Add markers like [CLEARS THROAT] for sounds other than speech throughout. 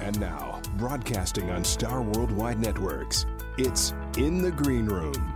And now, broadcasting on Star Worldwide Networks, it's In the Green Room.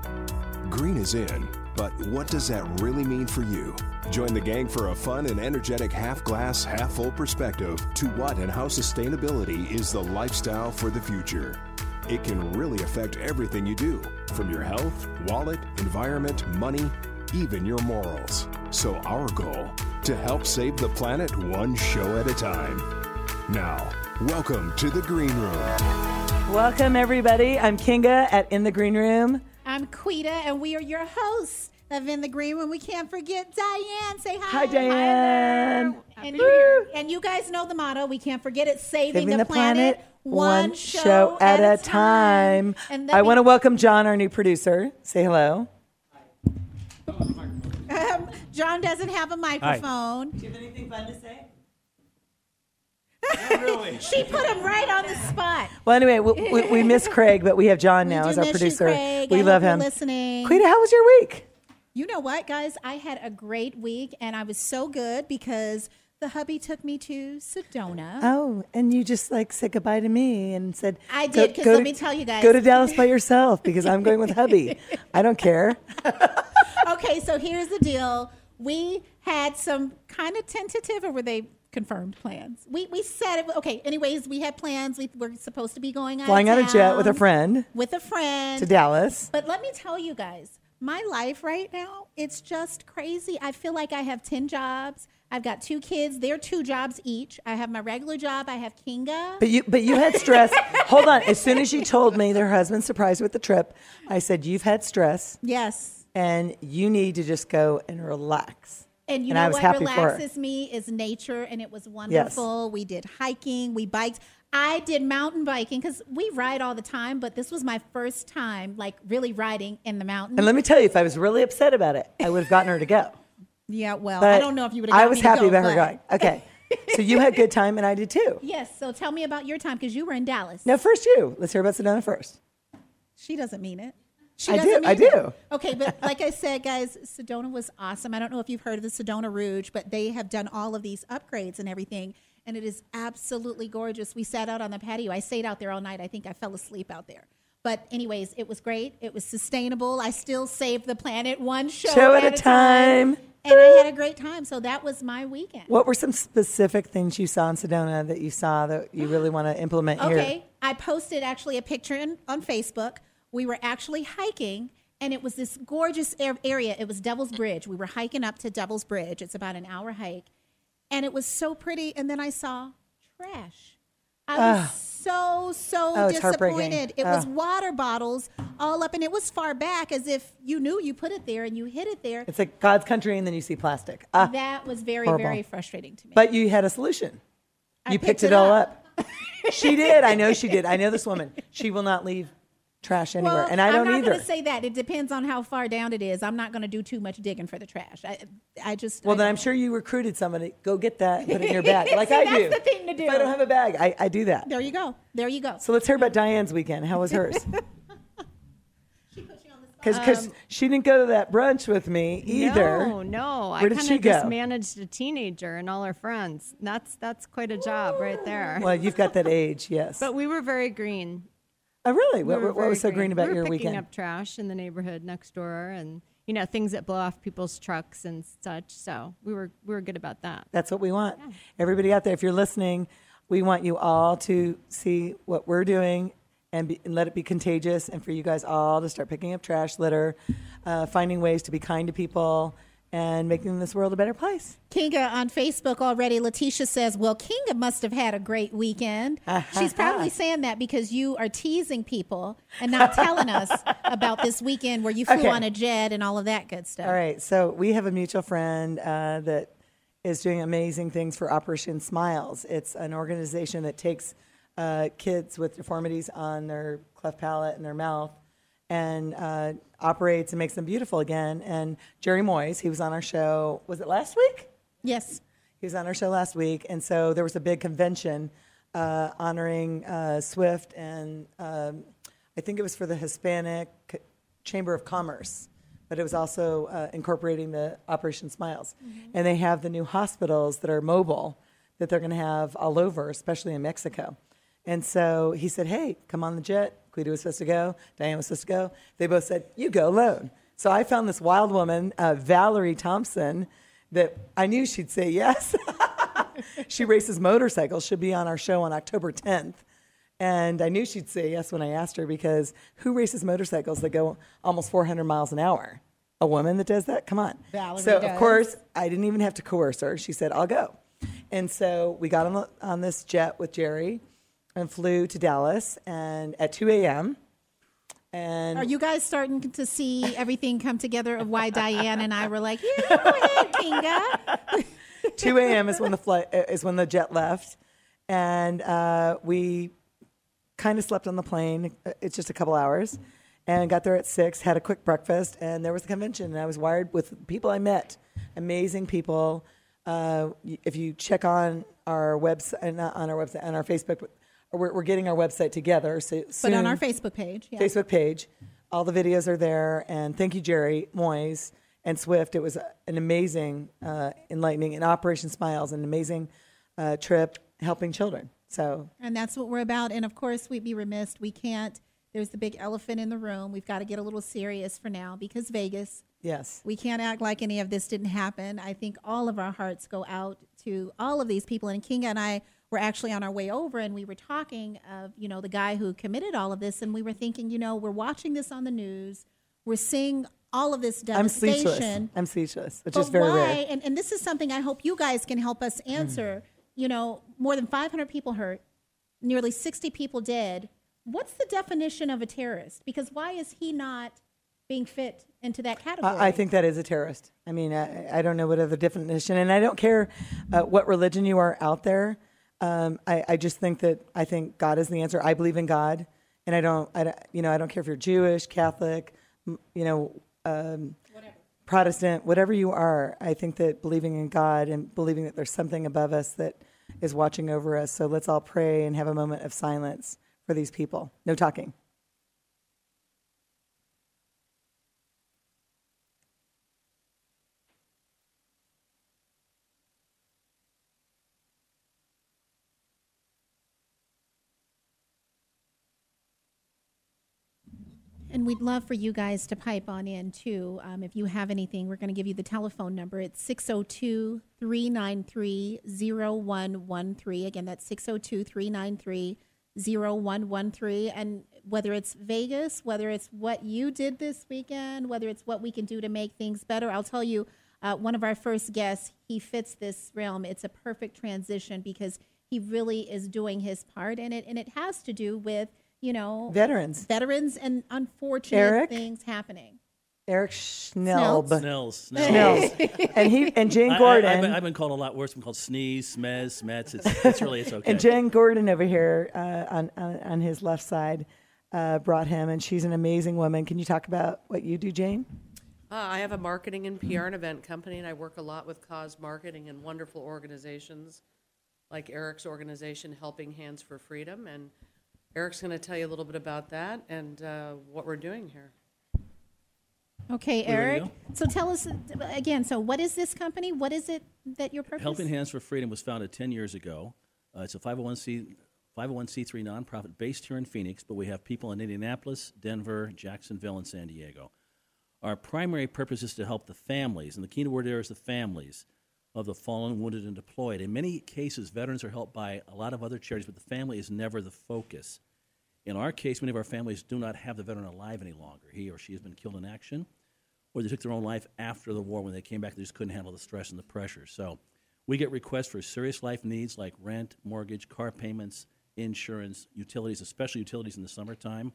Green is in, but what does that really mean for you? Join the gang for a fun and energetic half glass, half full perspective to what and how sustainability is the lifestyle for the future. It can really affect everything you do, from your health, wallet, environment, money, even your morals. So, our goal to help save the planet one show at a time. Now, welcome to the Green Room. Welcome, everybody. I'm Kinga at In the Green Room. I'm Quita, and we are your hosts of In the Green Room. We can't forget Diane. Say hi. Hi, Diane. And you, and you guys know the motto. We can't forget it. Saving, Saving the, planet, one show at a time. And I want to welcome John, our new producer. Say hello. [LAUGHS] Um, John doesn't have a microphone. Do you have anything fun to say? [LAUGHS] She put him right on the spot. Well, anyway, we, we, we miss Craig, but we have John now we as our miss you, producer. Craig. We I love hope you're him. listening. Quita, how was your week? You know what, guys? I had a great week, and I was so good because the hubby took me to Sedona. Oh, and you just like said goodbye to me and said, I did." did, 'cause go let to- me tell you guys." Go to Dallas by yourself [LAUGHS] because I'm going with hubby. I don't care. [LAUGHS] okay, so here's the deal. We had some kind of tentative, or were they confirmed plans? We we said it. Okay. Anyways, we had plans. We were supposed to be going out Flying of on a jet with a friend With a friend to Dallas. But let me tell you guys, my life right now, it's just crazy. I feel like I have 10 jobs. I've got two kids. They're two jobs each. I have my regular job. I have Kinga. But you, but you had stress. [LAUGHS] Hold on. As soon as you told me their husband surprised with the trip, I said you've had stress yes. and you need to just go and relax. And you And know what relaxes me is nature, and it was wonderful. We did hiking, we biked. I did mountain biking because we ride all the time, but this was my first time, like really riding in the mountains. And let me tell you, if I was really upset about it, I would have gotten her to go. [LAUGHS] yeah, well, But I don't know if you would have. I was happy about her going. Okay. So you had good time and I did too. [LAUGHS] Yes. So tell me about your time because you were in Dallas. Now, first you. Let's hear about Sedona first. She doesn't mean it. She I do, I it. do. Okay, but [LAUGHS] like I said, guys, Sedona was awesome. I don't know if you've heard of the Sedona Rouge, but they have done all of these upgrades and everything, and it is absolutely gorgeous. We sat out on the patio. I stayed out there all night. I think I fell asleep out there. But anyways, it was great. It was sustainable. I still saved the planet one show, Show at a time. And I had a great time. So that was my weekend. What were some specific things you saw in Sedona that you saw that you really want to implement here? Okay, I posted actually a picture in, on Facebook. We were actually hiking, and it was this gorgeous area. It was Devil's Bridge. We were hiking up to Devil's Bridge. It's about an hour hike, and it was so pretty. And then I saw trash. I was so so Oh, disappointed. It was Ah. water bottles all up, and it was far back, as if you knew you put it there and you hid it there. It's like God's country and then you see plastic. Ah, that was very horrible. very frustrating to me. but you had a solution. I You picked picked, it, it all up. up. she did. I know she did. I know this woman. She will not leave trash anywhere. Well, and I don't am not either. going to say that. It depends on how far down it is. I'm not going to do too much digging for the trash. I, I just. well, I then I'm sure you recruited somebody. Go get that, put it in your [LAUGHS] bag, like See, I that's do. the thing to do. If I don't have a bag, I, I do that. There you go. There you go. So let's hear about Diane's weekend. How was hers? [LAUGHS] Because um, she didn't go to that brunch with me either. No, no. I Where did kind she of just go? managed a teenager and all her friends. That's that's quite a job right there. Well, you've got that age, yes. But we were very green. Oh, really? We What, were what, was so green about we were your picking weekend? up trash in the neighborhood next door, and you know things that blow off people's trucks and such. So we were we were good about that. That's what we want. Everybody out there, if you're listening, we want you all to see what we're doing and, be, and let it be contagious, and for you guys all to start picking up trash, litter, uh, finding ways to be kind to people, and making this world a better place. Kinga on Facebook already. Letitia says, "Well, Kinga must have had a great weekend." She's probably saying that because you are teasing people and not telling us [LAUGHS] about this weekend where you flew Okay. on a jet and all of that good stuff. All right, so we have a mutual friend uh, that is doing amazing things for Operation Smiles. It's an organization that takes uh, kids with deformities on their cleft palate and their mouth and uh, operates and makes them beautiful again. And Jerry Moyes, he was on our show, was it last week? Yes. He was on our show last week, and so there was a big convention uh, honoring uh, Swift, and um, I think it was for the Hispanic Chamber of Commerce, but it was also uh, incorporating the Operation Smiles. And they have the new hospitals that are mobile that they're going to have all over, especially in Mexico. And so he said, Hey, come on the jet. Quita was supposed to go. Diane was supposed to go. They both said, You go alone. So I found this wild woman, uh, Valerie Thompson, that I knew she'd say yes. [LAUGHS] she races motorcycles. She'll be on our show on October 10th. And I knew she'd say yes when I asked her because who races motorcycles that go almost 400 miles an hour? A woman that does that? Come on. Valerie so, does. of course, I didn't even have to coerce her. She said, I'll go. And so we got on, the, on this jet with Jerry and flew to Dallas and at 2 a.m. And Are you guys starting to see everything come together of why Diane and I were like, yeah, go ahead, Kinga. [LAUGHS] 2 a.m. is when the flight uh, is when the jet left, and uh, we kind of slept on the plane. Uh, It's just a couple hours, and got there at six. Had a quick breakfast, and there was the convention. And I was wired with people I met, amazing people. Uh, if you check on our website, not on our website, on our Facebook, we're, we're getting our website together. So But on our Facebook page, yeah. Facebook page. All the videos are there. And thank you, Jerry Moyes and Swift. It was an amazing, uh, enlightening, and Operation Smiles, an amazing uh, trip helping children. So And that's what we're about. And of course, we'd be remiss. We can't, there's the big elephant in the room. We've got to get a little serious for now because Vegas, yes, we can't act like any of this didn't happen. I think all of our hearts go out to all of these people. And Kinga and I were actually on our way over and we were talking of, you know, the guy who committed all of this. And we were thinking, you know, we're watching this on the news. We're seeing all of this devastation. I'm speechless. I'm speechless, which But is very why, rare. And, and this is something I hope you guys can help us answer. You know, more than 500 people hurt, nearly 60 people dead. What's the definition of a terrorist? Because why is he not being fit into that category? I, I think that is a terrorist. I mean, I, I don't know what other definition, and I don't care uh, what religion you are out there. Um, I, I just think that I think God is the answer. I believe in God, and I don't, I don't you know, I don't care if you're Jewish, Catholic, you know, um, Protestant, whatever you are. I think that believing in God and believing that there's something above us that is watching over us. So let's all pray and have a moment of silence for these people. No talking. And we'd love for you guys to pipe on in too. Um, if you have anything, we're going to give you the telephone number. It's 602 393 0113. Again, that's 602 393 0113. And whether it's Vegas, whether it's what you did this weekend, whether it's what we can do to make things better, I'll tell you, uh, one of our first guests, he fits this realm. It's a perfect transition because he really is doing his part in it. And it has to do with, you know, Veterans. veterans and unfortunate Eric? things happening. Eric Schnelb. Snells. Snells. Snells. and he and Jane I- I- Gordon. I've, been, I've been called a lot worse. I'm called sneeze, smez, smets. It's, it's really, it's okay. And Jen Gordon over here uh, on, on on his left side uh, brought him, and she's an amazing woman. Can you talk about what you do, Jane? Uh, I have a marketing and PR and event company, and I work a lot with cause marketing and wonderful organizations like Eric's organization, Helping Hands for Freedom. And Eric's going to tell you a little bit about that and uh, what we're doing here. Okay, Eric. So tell us uh, again. So, what is this company? What is it that your purpose? Helping Hands for Freedom was founded 10 years ago. Uh, it's a 501c 501c3 nonprofit based here in Phoenix, but we have people in Indianapolis, Denver, Jacksonville, and San Diego. Our primary purpose is to help the families, and the key word there is the families of the fallen, wounded, and deployed. In many cases, veterans are helped by a lot of other charities, but the family is never the focus. In our case, many of our families do not have the veteran alive any longer. He or she has been killed in action, or they took their own life after the war when they came back. They just couldn't handle the stress and the pressure. So we get requests for serious life needs like rent, mortgage, car payments, insurance, utilities, especially utilities in the summertime.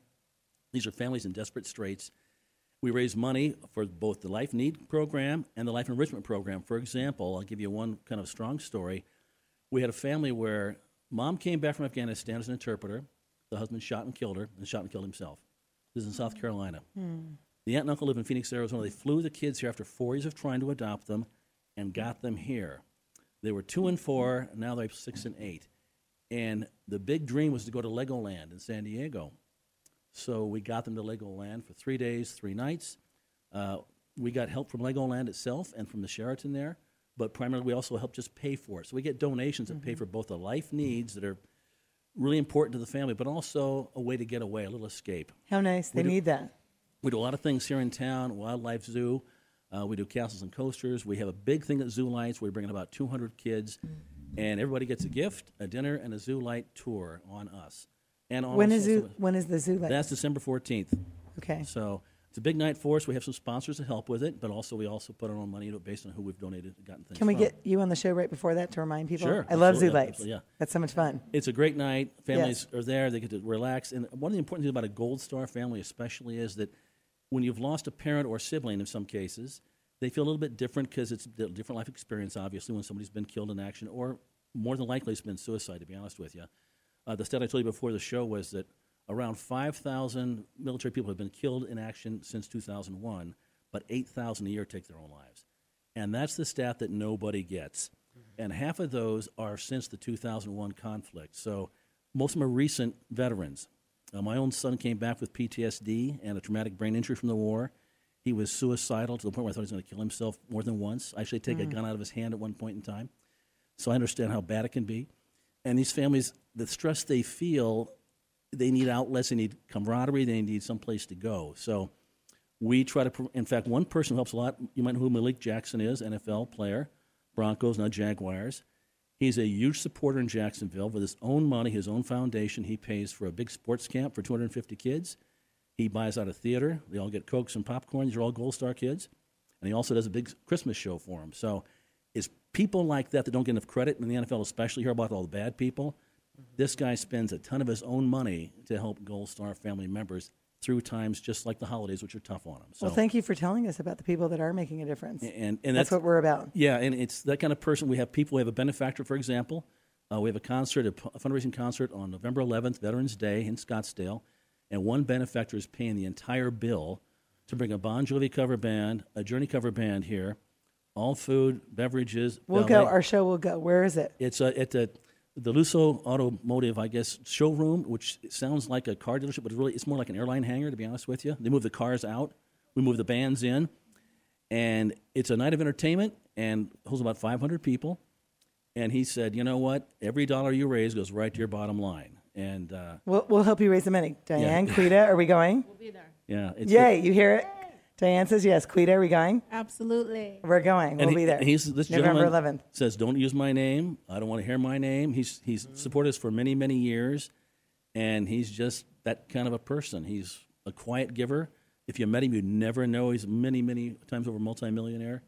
These are families in desperate straits. We raise money for both the Life Need program and the Life Enrichment program. For example, I'll give you one kind of strong story. We had a family where mom came back from Afghanistan as an interpreter. The husband shot and killed her, and shot and killed himself. This is in South hmm. Carolina. Hmm. The aunt and uncle live in Phoenix, Arizona. They flew the kids here after four years of trying to adopt them and got them here. They were two and four, now they're six and eight. And the big dream was to go to Legoland in San Diego. So we got them to Legoland for three days, three nights. Uh, we got help from Legoland itself and from the Sheraton there, but primarily we also help just pay for it. So we get donations that pay mm-hmm. for both the life needs that are really important to the family, but also a way to get away, a little escape. How nice. They do- need that. We do a lot of things here in town. Wildlife Zoo. Uh, we do castles and coasters. We have a big thing at Zoo Lights. We're bringing about 200 kids, and everybody gets a gift, a dinner, and a Zoo Light tour on us. And on When us zoo, when is the zoo like? That's December 14th. okay. So it's a big night for us. We have some sponsors to help with it, but also we also put our own money into it based on who we've donated, and gotten things Can we from. get you on the show right before that to remind people? Sure, I love absolutely, zoo yeah, lights. absolutely, yeah. That's so much fun. It's a great night. Families are there. They get to relax. And one of the important things about a Gold Star family, especially, is that when you've lost a parent or sibling in some cases, they feel a little bit different because it's a different life experience, obviously, when somebody's been killed in action, or more than likely it's been suicide, to be honest with you. Uh, the stat I told you before the show was that around 5,000 military people have been killed in action since 2001, but 8,000 a year take their own lives. And that's the stat that nobody gets. And half of those are since the 2001 conflict. So most of them are recent veterans. Uh, my own son came back with PTSD and a traumatic brain injury from the war. He was suicidal to the point where I thought he was going to kill himself more than once. I actually take a gun out of his hand at one point in time. So I understand how bad it can be. And these families, the stress they feel, they need outlets, they need camaraderie, they need some place to go. So we try to, in fact, one person who helps a lot, you might know who Malik Jackson is, NFL player, Broncos, not Jaguars. He's a huge supporter in Jacksonville. With his own money, his own foundation, he pays for a big sports camp for 250 kids. He buys out a theater. They all get Cokes and popcorn. These are all Gold Star kids. And he also does a big Christmas show for them. So it's people like that that don't get enough credit in the NFL, especially hear about all the bad people. This guy spends a ton of his own money to help Gold Star family members through times just like the holidays, which are tough on them. So, Well, thank you for telling us about the people that are making a difference. and, and that's, what we're about. yeah, and it's that kind of person. We have people. We have a benefactor, for example. Uh, we have a concert, a fundraising concert on November 11th, Veterans Day in Scottsdale, and one benefactor is paying the entire bill to bring a Bon Jovi cover band, a Journey cover band here, all food, beverages. We'll ballet. go. Our show will go. Where is it? It's uh, at the the Luso Automotive, I guess, showroom, which sounds like a car dealership, but it's really it's more like an airline hangar. To be honest with you, they move the cars out, we move the bands in, and it's a night of entertainment and holds about 500 people. And he said, you know what? Every dollar you raise goes right to your bottom line. And uh, We'll, we'll help you raise the money. Diane, Quita, are we going? We'll be there. yeah, it's Yay! You hear it? Diane says yes. Quita, are we going? Absolutely. We're going. We'll and be there. He's this November gentleman 11th. says, "Don't use my name. I don't want to hear my name." He's he's supported us for many many years, and he's just that kind of a person. He's a quiet giver. If you met him, you'd never know he's many many times over multimillionaire.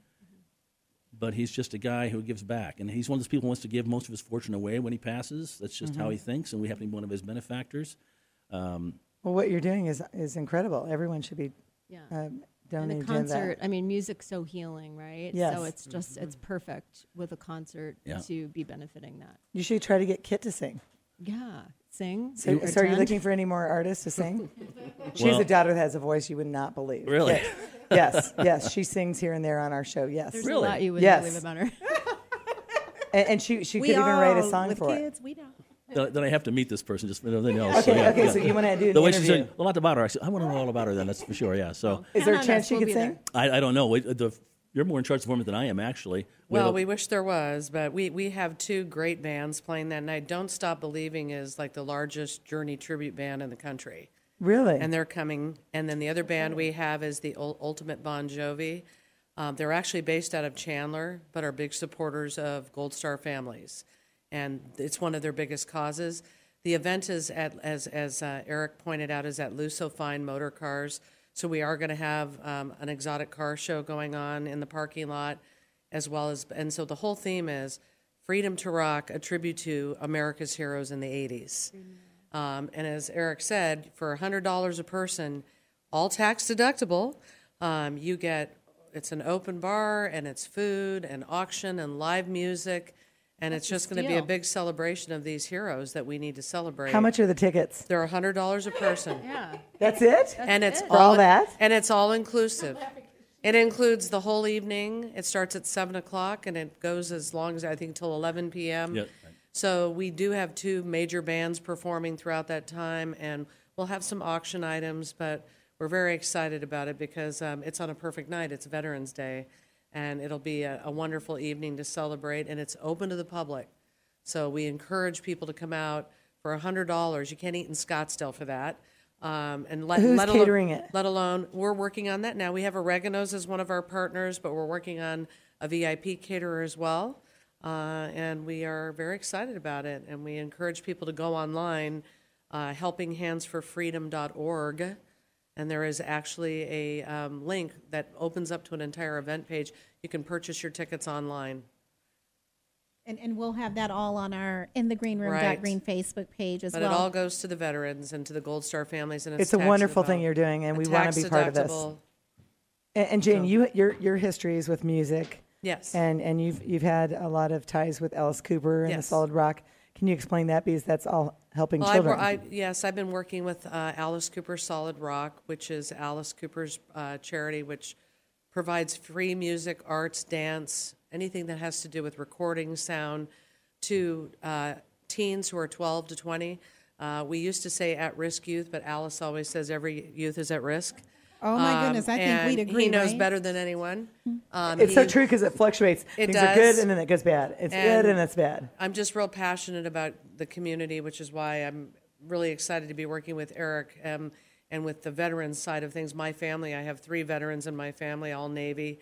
But he's just a guy who gives back, and he's one of those people who wants to give most of his fortune away when he passes. That's just how he thinks, and we happen to be one of his benefactors. Um, Well, what you're doing is is incredible. Everyone should be Yeah. um, and donating a to concert. that. I mean, music's so healing, right? Yes. So it's just it's mm-hmm. perfect with a concert Yeah. to be benefiting that. You should try to get Kit to sing. Yeah, sing. So, or so are you looking for any more artists to sing? [LAUGHS] She's Well- a daughter that has a voice you would not believe. Really? Kit. yes, yes. She sings here and there on our show. Yes. There's Really? a lot you would Yes. believe about her. [LAUGHS] And, and she she we could even write a all, song with for kids, We don't. Then then I have to meet this person just for nothing else. Okay, yeah, okay, yeah. so you wanna do an the way she interview. said a lot about her. I said I want to know all about her. Then that's for sure. Yeah. So. Is there a chance she could sing? I, I don't know. Wait, The, you're more in charge of the format than I am, actually. We Well, a- we wish there was, but we, we have two great bands playing that night. Don't Stop Believing is like the largest Journey tribute band in the country. Really? and they're coming. And then the other band we have is the Ul- Ultimate Bon Jovi. Um, they're actually based out of Chandler, but are big supporters of Gold Star families, and it's one of their biggest causes. The event is at, as as uh, Eric pointed out, is at Luso Fine Motor Cars. So we are going to have um, an exotic car show going on in the parking lot, as well as, and so the whole theme is freedom to rock, a tribute to America's heroes in the '80s. Um, and as Eric said, for $100 a person, all tax deductible, um, you get it's an open bar and it's food and auction and live music. And it's just going to be a steal. big celebration of these heroes that we need to celebrate. How much are the tickets? They're $100 a person. Yeah. That's it? and it's For all that? and it's all inclusive. It includes the whole evening. It starts at seven o'clock and it goes as long as I think till eleven p.m. Yep. So we do have two major bands performing throughout that time, and we'll have some auction items. But we're very excited about it because um, it's on a perfect night. It's Veterans Day, and it'll be a, a wonderful evening to celebrate. And it's open to the public, so we encourage people to come out for hundred dollars. You can't eat in Scottsdale for that. Um, and let, Who's let catering alone, it? Let alone, we're working on that now. We have Oregano's as one of our partners, but we're working on a VIP caterer as well. Uh, and we are very excited about it. And we encourage people to go online, uh, helpinghandsforfreedom.org. And there is actually a um, link that opens up to an entire event page. You can purchase your tickets online. And, and we'll have that all on our in the green room Right. green Facebook page as well. But it all goes to the veterans and to the Gold Star families, and it's, It's a wonderful thing tax-deductible. you're doing, and we want to be part of this. tax-deductible- And, and Jane, you your your history is with music, Yes. and and you've you've had a lot of ties with Alice Cooper and the Yes. Solid Rock. Can you explain that because that's all helping Well, children? wor- I, yes, I've been working with uh, Alice Cooper Solid Rock, which is Alice Cooper's uh, charity, which provides free music, arts, dance, anything that has to do with recording sound to uh, teens who are 12 to 20. Uh, we used to say at risk youth, but Alice always says every youth is at risk. Oh my Um, goodness, I think we'd agree. He knows right? better than anyone. Um, it's so true because it fluctuates. It Things are good and then it goes bad. It's And- good and it's bad. I'm just real passionate about the community, which is why I'm really excited to be working with Eric um, and with the veterans side of things. My family, I have three veterans in my family, all Navy.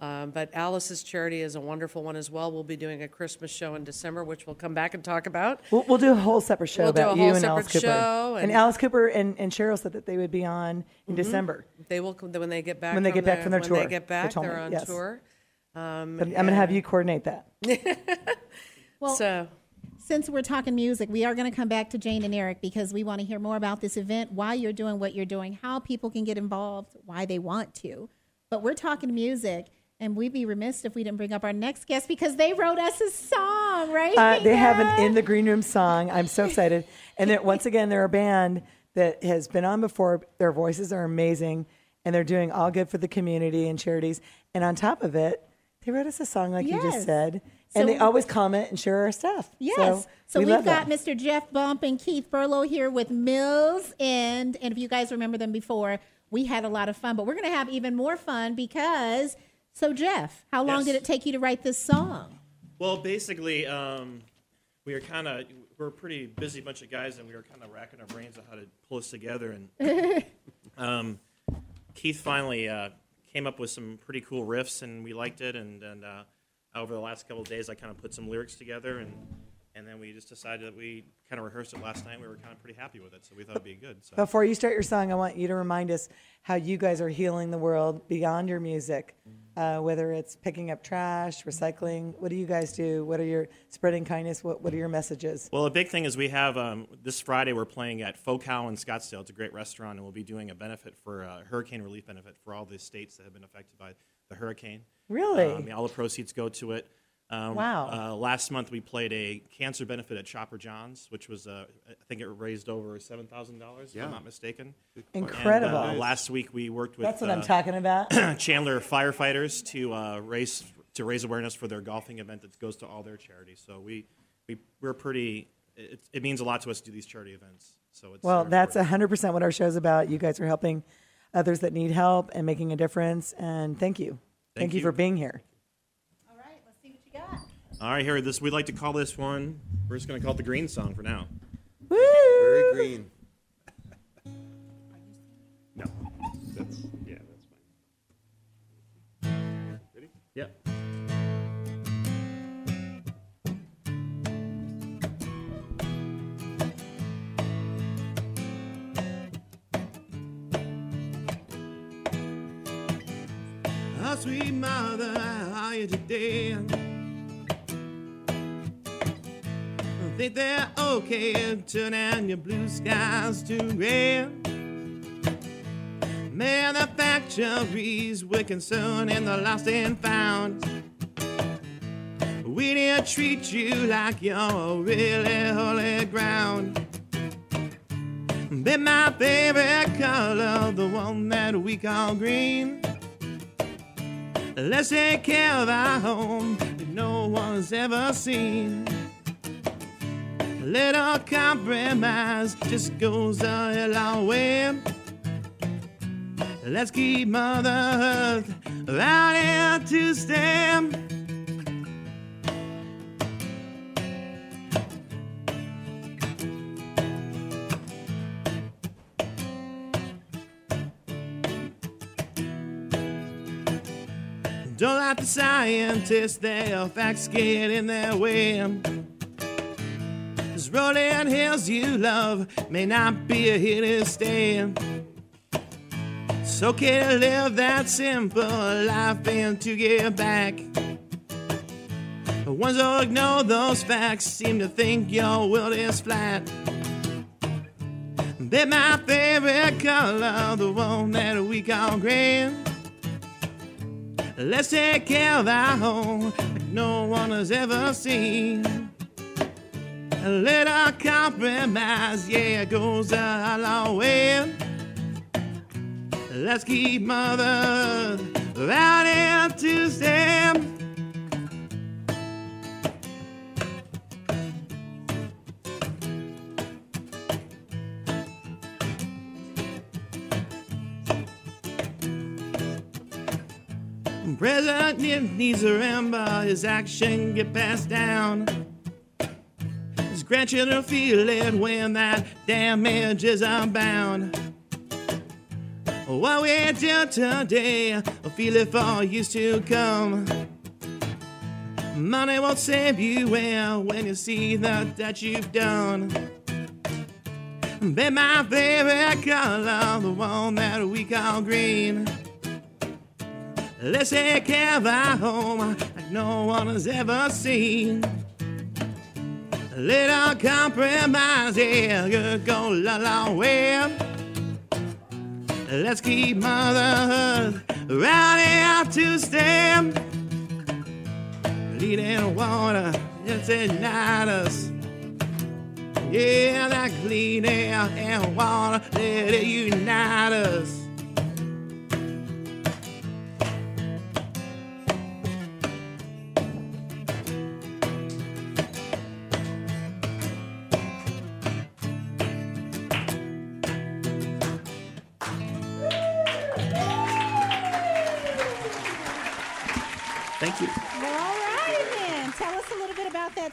Um, but Alice's charity is a wonderful one as well. We'll be doing a Christmas show in December, which we'll come back and talk about. We'll, we'll do a whole separate show We'll do about a you whole and Alice separate Cooper. show, and and- Mm-hmm. Alice Cooper and, and Cheryl said that they would be on in December. They will come when they get back. When they from get back from their when tour, When They get back. told They're me, on yes. tour. Um, But I'm going to have you coordinate that. [LAUGHS] Well, so since we're talking music, we are going to come back to Jane and Eric because we want to hear more about this event, why you're doing what you're doing, how people can get involved, why they want to. But we're talking music, and we'd be remiss if we didn't bring up our next guest because they wrote us a song, right? Uh, they have an in the green room song. I'm so excited. And they're, once again, they're a band that has been on before. Their voices are amazing, and they're doing all good for the community and charities. And on top of it, they wrote us a song like you just said, and So- they always comment and share our stuff. Yes. So, we we have got that. Mr. Jeff Bump and Keith Furlow here with Mills End. And if you guys remember them before, we had a lot of fun. But we're going to have even more fun because. So, Jeff, how long Yes. did it take you to write this song? Well, basically, um, we were kind of we're a pretty busy bunch of guys, and we were kind of racking our brains on how to pull this together. And [LAUGHS] um, Keith finally uh, came up with some pretty cool riffs, and we liked it. And, and uh, over the last couple of days, I kind of put some lyrics together, and and then we just decided that we kind of rehearsed it last night. We were kind of pretty happy with it, so we thought it'd be good. So. Before you start your song, I want you to remind us how you guys are healing the world beyond your music, uh, whether it's picking up trash, recycling. What do you guys do? What are your spreading kindness? What, what are your messages? Well, a big thing is we have um, this Friday we're playing at Focal in Scottsdale. It's a great restaurant, and we'll be doing a benefit for uh, hurricane relief benefit for all the states that have been affected by the hurricane. Really? Um, all the proceeds go to it. Um, Wow. Uh, last month we played a cancer benefit at Chopper John's, which was uh, I think it raised over seven thousand dollars, if I'm not mistaken. Incredible. And, uh, last week we worked with That's what I'm uh, talking about. [CLEARS THROAT] Chandler firefighters to uh, raise to raise awareness for their golfing event that goes to all their charities. So we we we're pretty. It, it means a lot to us to do these charity events. So it's Well, that's important. 100% what our show's about. You guys are helping others that need help and making a difference. And thank you. Thank, Thank you you. for being here. All right, let's see what you got. All right. Here, this we'd like to call this one. We're just going to call it the green song for now. Woo! Very green. [LAUGHS] No, that's yeah, that's fine. Ready? Yep. Oh, sweet mother, how are you today? Think they're okay turning your blue skies to red? Manufactories with concern in the lost and found. We didn't treat you like you're a really holy ground. Be my favorite color, the one that we call green. Let's take care of our home that no one's ever seen little compromise just goes a long way. Let's keep Mother Earth right here to stand. Don't let the scientists, their facts get in their way. Rolling hills you love may not be a here to stay. It's okay to live that simple life and to give back. The ones who ignore those facts seem to think your world is flat. They're my favorite color, the one that we call green. Let's take care of our home like no one has ever seen. A little compromise, yeah, goes a long way. Let's keep mother right here to stand. President needs to remember his action get passed down. His grandchildren feel it when that damage is unbound. What we do today, feel it for years to come. Money won't save you well when you see the that you've done. Be my favorite color, the one that we call green. Let's take care of our home like no one has ever seen. Little compromise, yeah, could go a long way. Let's keep motherhood right here to stay. Leading water, it's ignite us. Yeah, that clean air and water, let it unite us.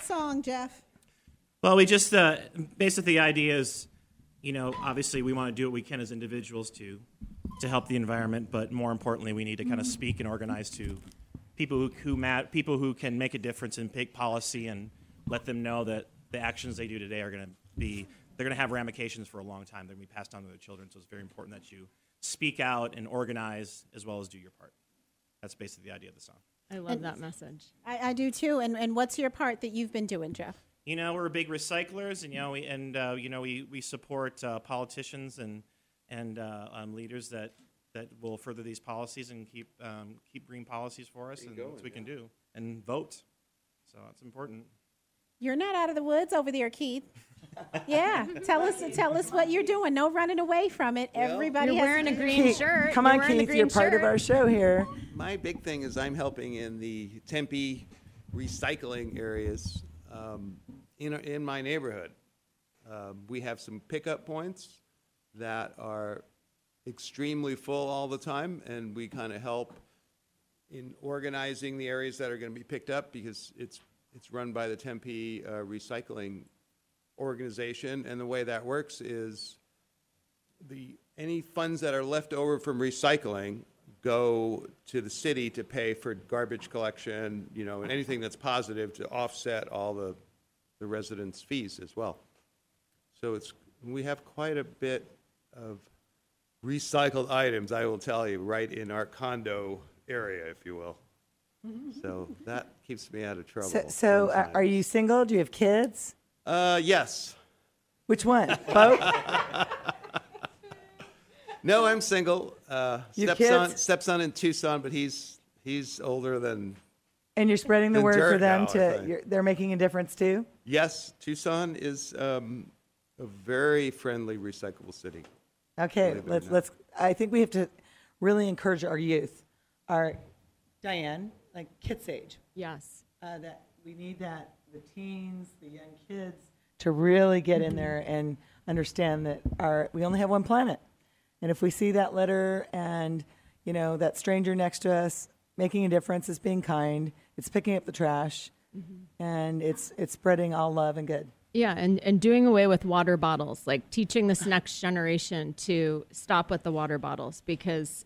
That song, Jeff. Well, we just uh, basically the idea is, you know, obviously we want to do what we can as individuals to to help the environment, but more importantly, we need to kind of speak and organize to people who, who mat, people who can make a difference and pick policy and let them know that the actions they do today are going to be they're going to have ramifications for a long time. They're going to be passed on to their children. So it's very important that you speak out and organize as well as do your part. That's basically the idea of the song. I love that message. I, I do too. And, and what's your part that you've been doing, Jeff? You know, we're big recyclers, and you know, we, and uh, you know, we, we support uh, politicians and and uh, um, leaders that, that will further these policies and keep um, keep green policies for us, and that's what we can do, and vote. So it's important. You're not out of the woods over there, Keith. Yeah, tell us tell us what you're doing. No running away from it. Everybody You're has wearing a green Keith, shirt. Come You're on, wearing a Keith. green You're part of shirt. our show here. My big thing is I'm helping in the Tempe recycling areas um, in, in my neighborhood. Um, we have some pickup points that are extremely full all the time, and we kind of help in organizing the areas that are going to be picked up because it's, it's run by the Tempe uh, Recycling Organization. And the way that works is the, any funds that are left over from recycling go to the city to pay for garbage collection, you know, and anything that's positive to offset all the, the residents' fees as well. So it's, we have quite a bit of recycled items, I will tell you, right in our condo area, if you will. So that keeps me out of trouble. So, so uh, are you single? Do you have kids? Uh, yes. Which one? Both? [LAUGHS] No, I'm single. Uh, Your stepson, kids? stepson in Tucson, but he's he's older than. And you're spreading the word for dirt them now, I to, think. you're, they're making a difference too? Yes, Tucson is um, a very friendly, recyclable city. Okay, Believe it or let's, not. let's, I think we have to really encourage our youth, our, Diane, like kids age, Yes. uh, that we need that, the teens, the young kids, to really get in there and understand that our, we only have one planet. And if we see that letter and, you know, that stranger next to us making a difference, is being kind, it's picking up the trash, and it's, it's spreading all love and good. Yeah, and, and doing away with water bottles, like teaching this next generation to stop with the water bottles because,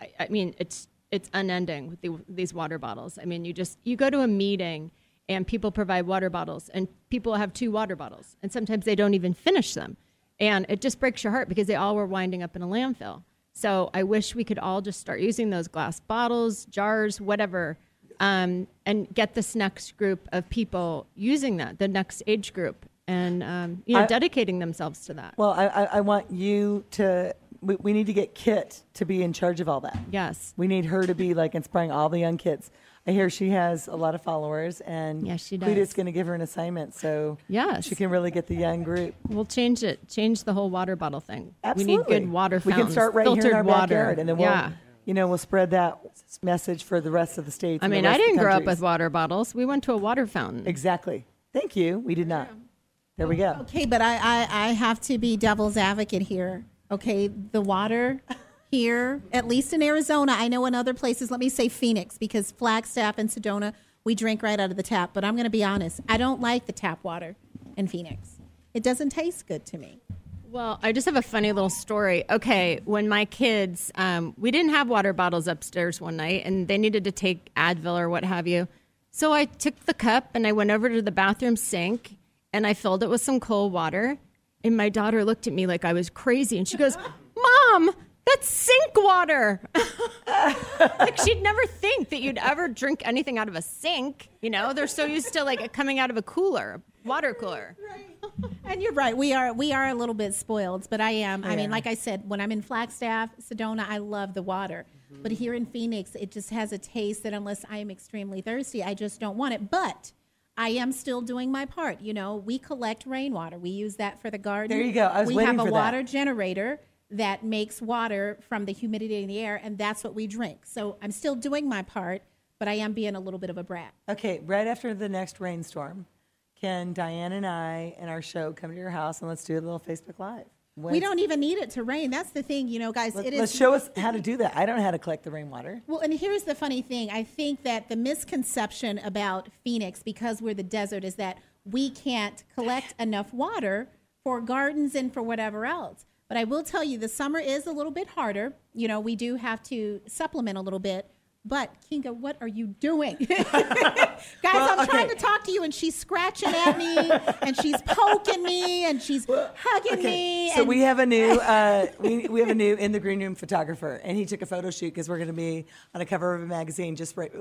I, I mean, it's it's unending with the, these water bottles. I mean, you just you go to a meeting and people provide water bottles, and people have two water bottles, and sometimes they don't even finish them, and it just breaks your heart because they all were winding up in a landfill. So I wish we could all just start using those glass bottles, jars, whatever, um, and get this next group of people using that, the next age group, and um, you know, I- dedicating themselves to that. Well, I, I, I want you to. We, we need to get Kit to be in charge of all that. Yes. We need her to be like inspiring all the young kids. I hear she has a lot of followers, and Yes, she Cleta's does. going to give her an assignment so Yes. she can really get the young group. We'll change it. Change the whole water bottle thing. Absolutely. We need good water fountains. We can start right filtered here in our water. backyard, and then we'll, yeah. you know, we'll spread that message for the rest of the states. I mean, I rest of the didn't grow up with water bottles. We went to a water fountain. Exactly. Thank you. We did not. There we go. Okay, but I, I, I have to be devil's advocate here. Okay, the water here, at least in Arizona, I know in other places, let me say Phoenix, because Flagstaff and Sedona, we drink right out of the tap. But I'm going to be honest, I don't like the tap water in Phoenix. It doesn't taste good to me. Well, I just have a funny little story. Okay, when my kids, um, we didn't have water bottles upstairs one night, and they needed to take Advil or what have you. So I took the cup and I went over to the bathroom sink and I filled it with some cold water. And my daughter looked at me like I was crazy, and she goes, "Mom, that's sink water." [LAUGHS] like she'd never think that you'd ever drink anything out of a sink. You know, they're so used to like it coming out of a cooler, water cooler. [LAUGHS] And you're right. We are we are a little bit spoiled, but I am. I mean, like I said, when I'm in Flagstaff, Sedona, I love the water. Mm-hmm. But here in Phoenix, it just has a taste that unless I am extremely thirsty, I just don't want it. But I am still doing my part. You know, we collect rainwater. We use that for the garden. There you go. I was we waiting have a for that. water generator that makes water from the humidity in the air, and that's what we drink. So I'm still doing my part, but I am being a little bit of a brat. Okay, right after the next rainstorm, can Diane and I and our show come to your house and let's do a little Facebook Live? We don't even need it to rain. That's the thing, you know, guys. Let, it is show us how to do that. I don't know how to collect the rainwater. Well, and here's the funny thing. I think that the misconception about Phoenix, because we're the desert, is that we can't collect [SIGHS] enough water for gardens and for whatever else. But I will tell you, the summer is a little bit harder. You know, we do have to supplement a little bit. But Kinga, what are you doing? [LAUGHS] Guys, Well, I'm trying okay. to talk to you, and she's scratching at me, and she's poking me, and she's hugging me. So we have a new uh, we, we have a new in the green room photographer, and he took a photo shoot because we're going to be on a cover of a magazine just right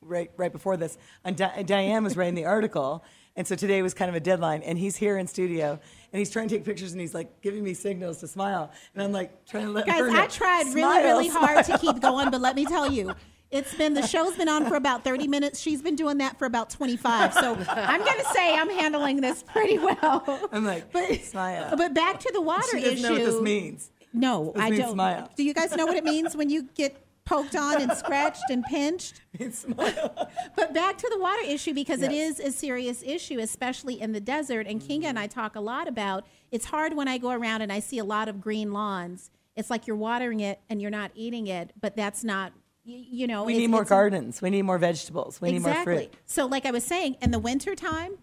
right right before this. And Di- Diane was writing the article, and so today was kind of a deadline, and he's here in studio, and he's trying to take pictures, and he's like giving me signals to smile, and I'm like trying to let Guys, I tried really, "Smile, really hard to keep going, but let me tell you, it's been the show's been on for about 30 minutes. She's been doing that for about 25. So I'm going to say I'm handling this pretty well. I'm like, But, smile. but back to the water she doesn't issue. know what this means. No, This I means don't. smile. Do you guys know what it means when you get poked on and scratched and pinched? [LAUGHS] smile. But back to the water issue because it Yes. is a serious issue, especially in the desert. And Kinga and I mm-hmm. talk a lot about it's hard when I go around and I see a lot of green lawns. It's like you're watering it and you're not eating it, but that's not, you know. We it's- need more gardens. We need more vegetables. We need more fruit. So, like I was saying, in the wintertime,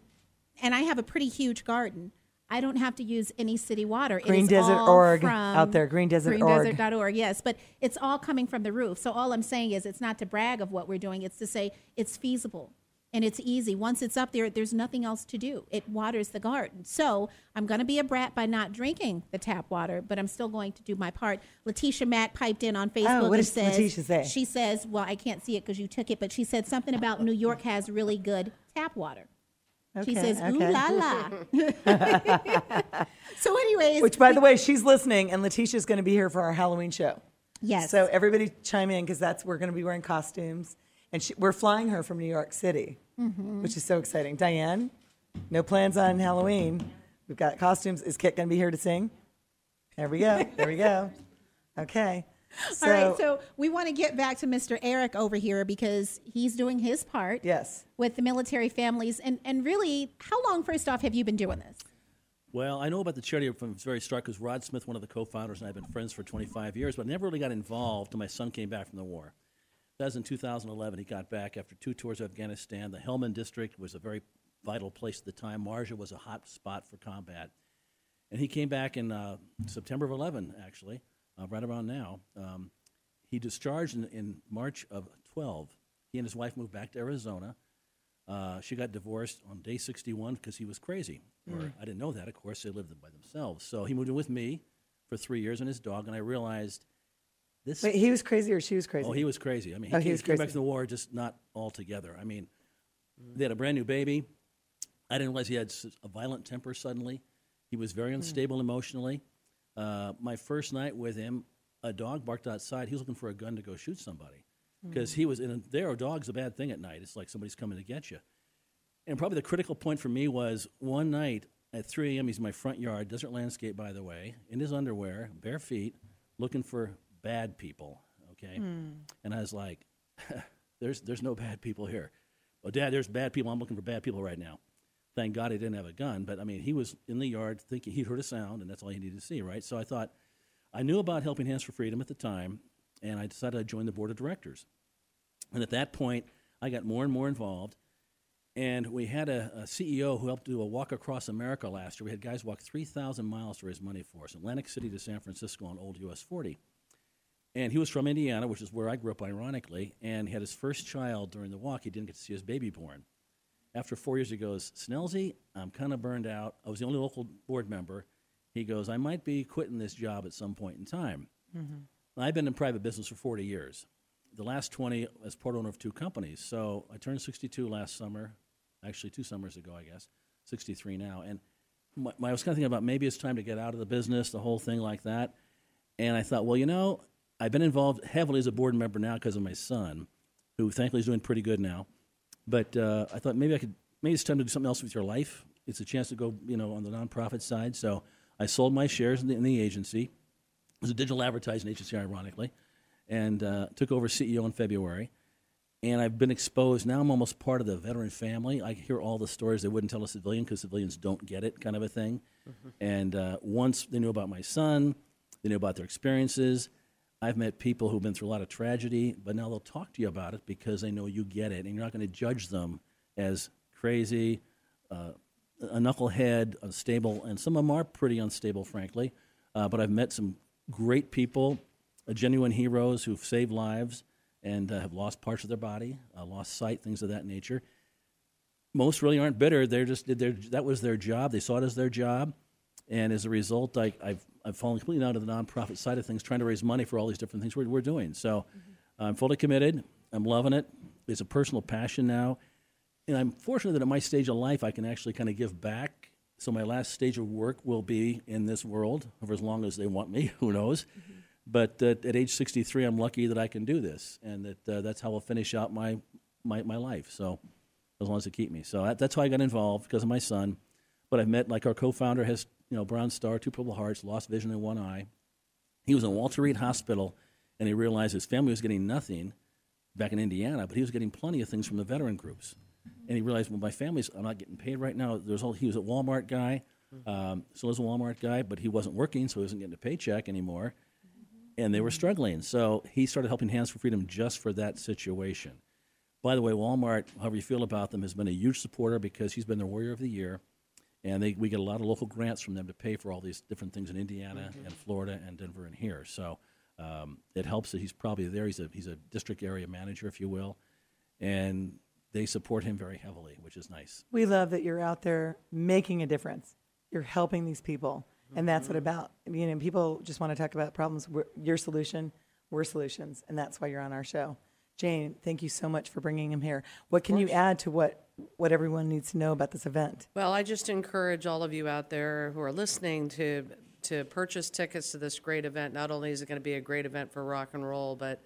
and I have a pretty huge garden. I don't have to use any city water. Green is Desert all Org out there, Green Desert Org. greendesert.org, yes. But it's all coming from the roof. So all I'm saying is it's not to brag of what we're doing. It's to say it's feasible and it's easy. Once it's up there, there's nothing else to do. It waters the garden. So I'm going to be a brat by not drinking the tap water, but I'm still going to do my part. Letitia Mack piped in on oh, Facebook Oh, what and says, Letitia say? she says, well, I can't see it because you took it, but she said something about New York has really good tap water. Okay, she says, ooh okay. la la. [LAUGHS] so, anyways, Which, by the way, she's listening, and Letitia's going to be here for our Halloween show. yes. So everybody chime in because that's we're going to be wearing costumes, and she, we're flying her from New York City, Mm-hmm. which is so exciting. Diane, no plans on Halloween. We've got costumes. Is Kit going to be here to sing? There we go. There we go. [LAUGHS] Okay. So, All right, so we want to get back to Mr. Eric over here because he's doing his part yes, with the military families. And, and really, how long, first off, have you been doing this? Well, I know about the charity from very start because Rod Smith, one of the co-founders, and I've been friends for 25 years, but I never really got involved until my son came back from the war. That was in 2011. He got back after two tours of Afghanistan. The Helmand district was a very vital place at the time. Marja was a hot spot for combat. And he came back in uh, September of 11, actually, uh, right around now. Um, he discharged in, in March of 12. He and his wife moved back to Arizona. Uh, she got divorced on day 61 because he was crazy. Or I didn't know that. Of course, they lived by themselves. So he moved in with me for three years and his dog, and I realized this. Wait, he was crazy or she was crazy? Oh, he was crazy. I mean, he, Oh, he came, was came back crazy. from the war just not altogether. I mean, they had a brand new baby. I didn't realize he had a violent temper suddenly. He was Hmm. very unstable emotionally. Uh, my first night with him, a dog barked outside. He was looking for a gun to go shoot somebody because he was in. A, there, a dog's a bad thing at night. It's like somebody's coming to get you. And probably the critical point for me was one night at 3 a.m. He's in my front yard, desert landscape, by the way, in his underwear, bare feet, looking for bad people. Okay, hmm. and I was like, [LAUGHS] "There's there's no bad people here." Well, Dad, there's bad people. I'm looking for bad people right now. Thank God he didn't have a gun, but I mean, he was in the yard thinking he'd heard a sound, and that's all he needed to see, right? So I thought, I knew about Helping Hands for Freedom at the time, and I decided I'd join the board of directors. And at that point, I got more and more involved. And we had a, a CEO who helped do a walk across America last year. We had guys walk 3,000 miles to raise money for us, Atlantic City to San Francisco on Old US 40. And he was from Indiana, which is where I grew up, ironically. And he had his first child during the walk. He didn't get to see his baby born. After four years, he goes, Snellsy, I'm kind of burned out. I was the only local board member. He goes, I might be quitting this job at some point in time. Mm-hmm. I've been in private business for 40 years. The last 20 as part owner of two companies. So I turned 62 last summer, actually two summers ago, I guess. 63 now. And my, my- I was kind of thinking about maybe it's time to get out of the business, the whole thing like that. And I thought, well, you know, I've been involved heavily as a board member now because of my son, who thankfully is doing pretty good now. But uh, I thought maybe I could, maybe it's time to do something else with your life. It's a chance to go, you know, on the nonprofit side. So I sold my shares in the, in the agency. It was a digital advertising agency, ironically, and uh, took over CEO in February. And I've been exposed. Now I'm almost part of the veteran family. I hear all the stories they wouldn't tell a civilian because civilians don't get it, kind of a thing. And uh, once they knew about my son, they knew about their experiences. I've met people who've been through a lot of tragedy, but now they'll talk to you about it because they know you get it, and you're not going to judge them as crazy, uh, a knucklehead, unstable, and some of them are pretty unstable, frankly. Uh, but I've met some great people, uh, genuine heroes who've saved lives and uh, have lost parts of their body, uh, lost sight, things of that nature. Most really aren't bitter. They're just their that was their job. They saw it as their job, and as a result, I, I've I've fallen completely out of the nonprofit side of things, trying to raise money for all these different things we're, we're doing. So I'm fully committed. I'm loving it. It's a personal passion now, and I'm fortunate that at my stage of life, I can actually kind of give back. So my last stage of work will be in this world for as long as they want me. [LAUGHS] Who knows? But uh, at age 63, I'm lucky that I can do this, and that uh, that's how I'll finish out my, my my life. So as long as they keep me. So that, that's how I got involved because of my son. But I've met like our co-founder has you know Bronze Star, two Purple Hearts, lost vision in one eye. He was in Walter Reed Hospital, and he realized his family was getting nothing back in Indiana, but he was getting plenty of things from the veteran groups. And he realized, well, my family's I'm not getting paid right now. There's all, he was a Walmart guy, um, still is a Walmart guy, but he wasn't working, so he wasn't getting a paycheck anymore. And they were struggling, so he started helping Hands for Freedom just for that situation. By the way, Walmart, however you feel about them, has been a huge supporter because he's been their Warrior of the Year, and they, we get a lot of local grants from them to pay for all these different things in Indiana and Florida and Denver and here. So um, it helps that he's probably there. He's a he's a district area manager, if you will, and they support him very heavily, which is nice. We love that you're out there making a difference. You're helping these people, and that's what about. You know, people just want to talk about problems. We're, your solution, we're solutions, and that's why you're on our show. Jane, thank you so much for bringing him here. What can you add to what what everyone needs to know about this event? Well, I just encourage all of you out there who are listening to to purchase tickets to this great event. Not only is it going to be a great event for rock and roll, but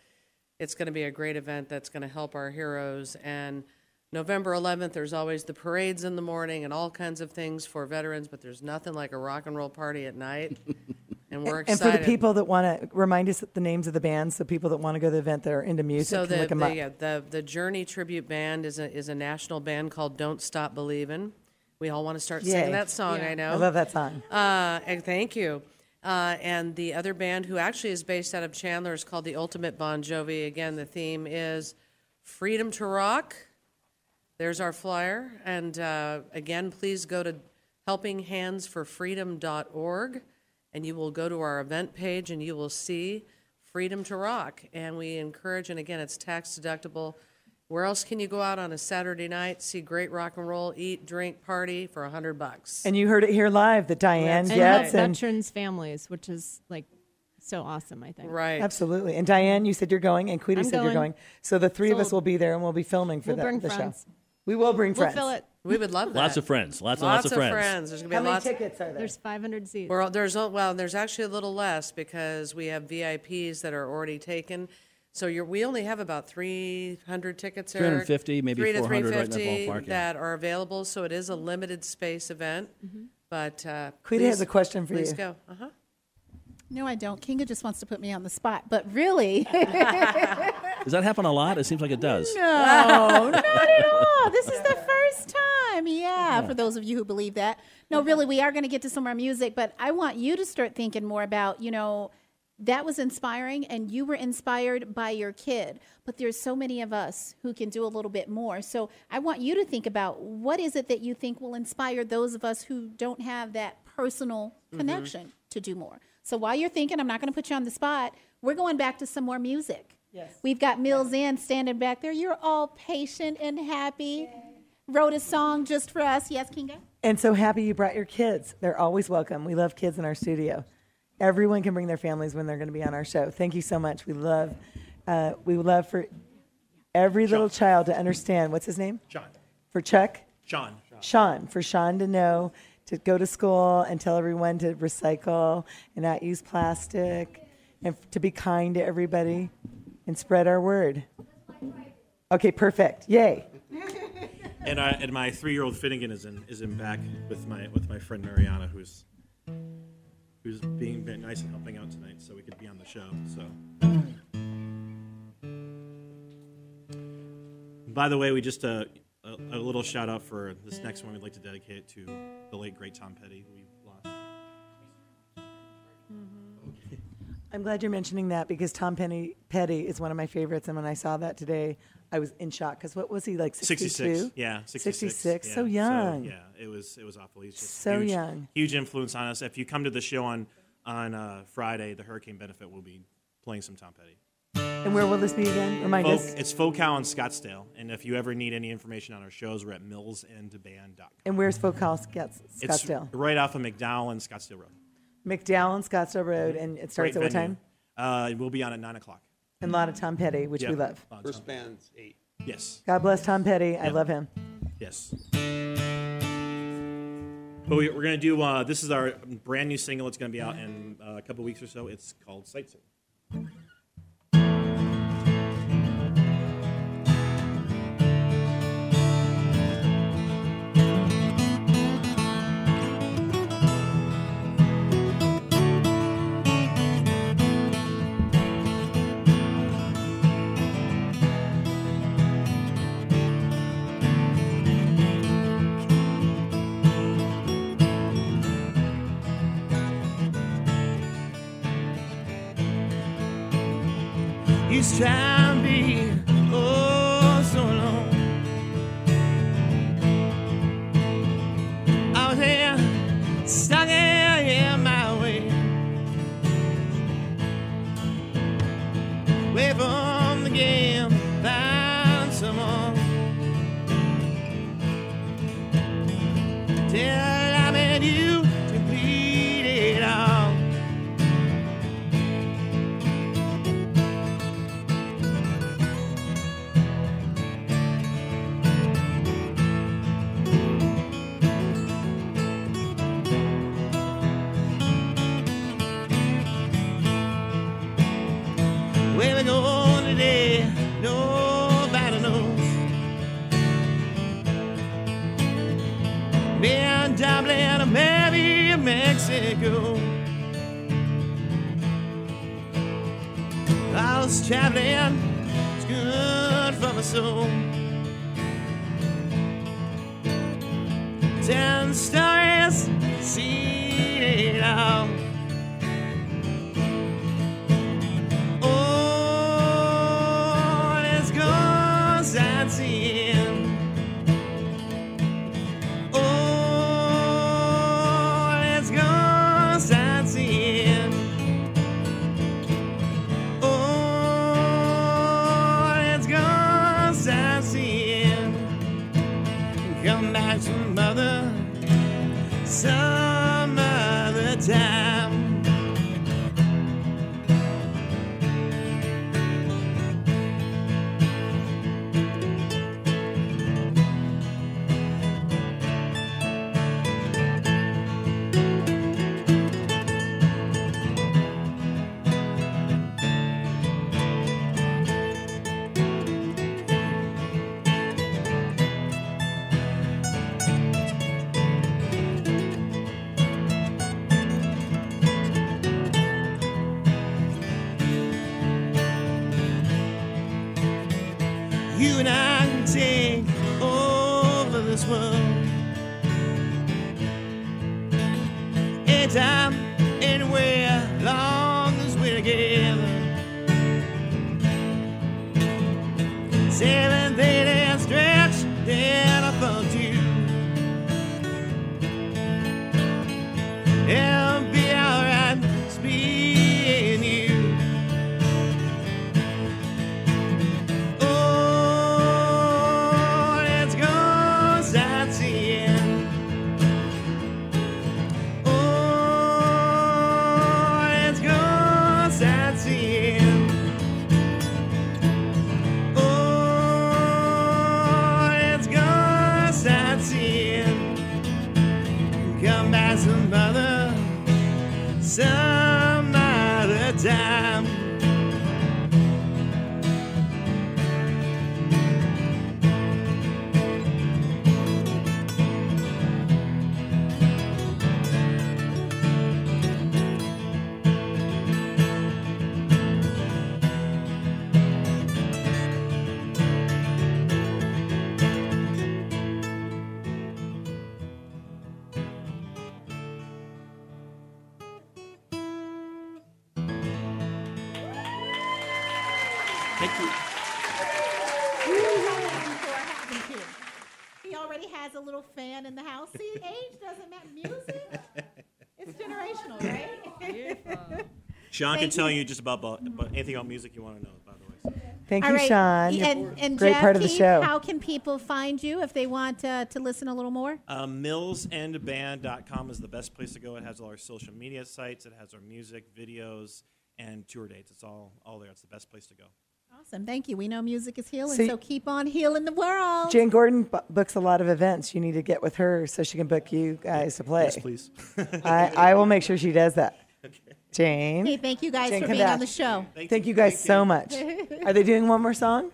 it's going to be a great event that's going to help our heroes. And November 11th, there's always the parades in the morning and all kinds of things for veterans, but there's nothing like a rock and roll party at night. [LAUGHS] And we're excited. And for the people that want to remind us the names of the bands, the people that want to go to the event that are into music So can the look them the, up. yeah, the the Journey tribute band is a is a national band called Don't Stop Believin'. We all want to start Yay. singing that song. I know. I love that song. Uh, and thank you. Uh, and the other band, who actually is based out of Chandler, is called the Ultimate Bon Jovi. Again, the theme is freedom to rock. There's our flyer. And uh, again, please go to helpinghandsforfreedom.org and you will go to our event page and you will see Freedom to Rock. And we encourage, and again, it's tax deductible. Where else can you go out on a Saturday night, see great rock and roll, eat, drink, party for a hundred bucks? And you heard it here live that Diane That's and help gets and veterans families, which is like so awesome. I think. Right. absolutely. And Diane, you said you're going, and Queenie I'm said you're going. going. So the three of us Sold. will be there, and we'll be filming for We'll the, bring the show. friends. We will bring We'll friends. fill it. We would love that. Lots of friends. Lots and lots of friends. There's gonna be How many lots. tickets are there? There's 500 seats. Well, there's o- well, there's actually a little less because we have VIPs that are already taken. So you're, we only have about 300 tickets. Eric. 350, maybe Three to 400 right in that 350 ballpark, yeah. that are available. So it is a limited space event. But uh, Quita has please- a question for you. please you. go. Uh huh. No, I don't. Kinga just wants to put me on the spot, but really, [LAUGHS] [LAUGHS] Does that happen a lot? It seems like it does. no, not at all. This is the first time. Yeah, for those of you who believe that. No, really, we are going to get to some more music, but I want you to start thinking more about, you know, that was inspiring and you were inspired by your kid but there's so many of us who can do a little bit more so i want you to think about what is it that you think will inspire those of us who don't have that personal mm-hmm. connection to do more so while you're thinking i'm not going to put you on the spot we're going back to some more music Yes. we've got mills in standing back there you're all patient and happy wrote a song just for us yes kinga And so happy you brought your kids. They're always welcome. We love kids in our studio. Everyone can bring their families when they're going to be on our show. Thank you so much. We love, uh, we love for every little child to understand. What's his name? John. For Chuck? Sean. Sean. For Sean to know to go to school and tell everyone to recycle and not use plastic and to be kind to everybody and spread our word. Okay, perfect. Yay. [LAUGHS] And, I, and my three-year-old Finnegan is in is in back with my with my friend Mariana, who's who's being nice and helping out tonight, so we could be on the show. So, by the way, we just uh, a, a little shout out for this next one. We'd like to dedicate to the late great Tom Petty, we I'm glad you're mentioning that because Tom Penny, Petty is one of my favorites. And when I saw that today, I was in shock because what was he like? 62? 66. Yeah, 66. 66, so yeah. young. yeah, it was it was awful. He's just So huge, young. Huge influence on us. If you come to the show on on uh, Friday, the Hurricane Benefit will be playing some Tom Petty. And where will this be again? Remind Folk, us. it's Focal in Scottsdale, and if you ever need any information on our shows, we're at millsandband.com. And where's Focal Scottsdale? It's Scottsdale. right off of McDowell and Scottsdale Road. McDowell and Scottsdale Road. And it starts Great at what venue. time? Uh, we'll be on at nine o'clock. And a lot of Tom Petty, which we Yeah. love. On First Tom- band's eight. Yes, God bless Tom Petty. I Yeah. love him. yes. But we, we're going to do. Uh, this is our brand new single. It's going to be out in uh, a couple weeks or so. It's called Sightseeing. Ten stories, see it all. Sean can Thank tell you. you just about, about, about anything about music you want to know, by the way. Thank All you, right. Sean. And, and Great Jeff, part of the Keith, show. How can people find you if they want uh, to listen a little more? Um, millsandband.com is the best place to go. It has all our social media sites. It has our music, videos, and tour dates. It's all all there. It's the best place to go. Awesome. Thank you. We know music is healing, See- so keep on healing the world. Jane Gordon bu- books a lot of events. You need to get with her so she can book you guys to play. Yes, please. [LAUGHS] I, I will make sure she does that. Jane. Hey, thank you guys Jane for being on the show. Thank you guys so much. [LAUGHS] Are they doing one more song?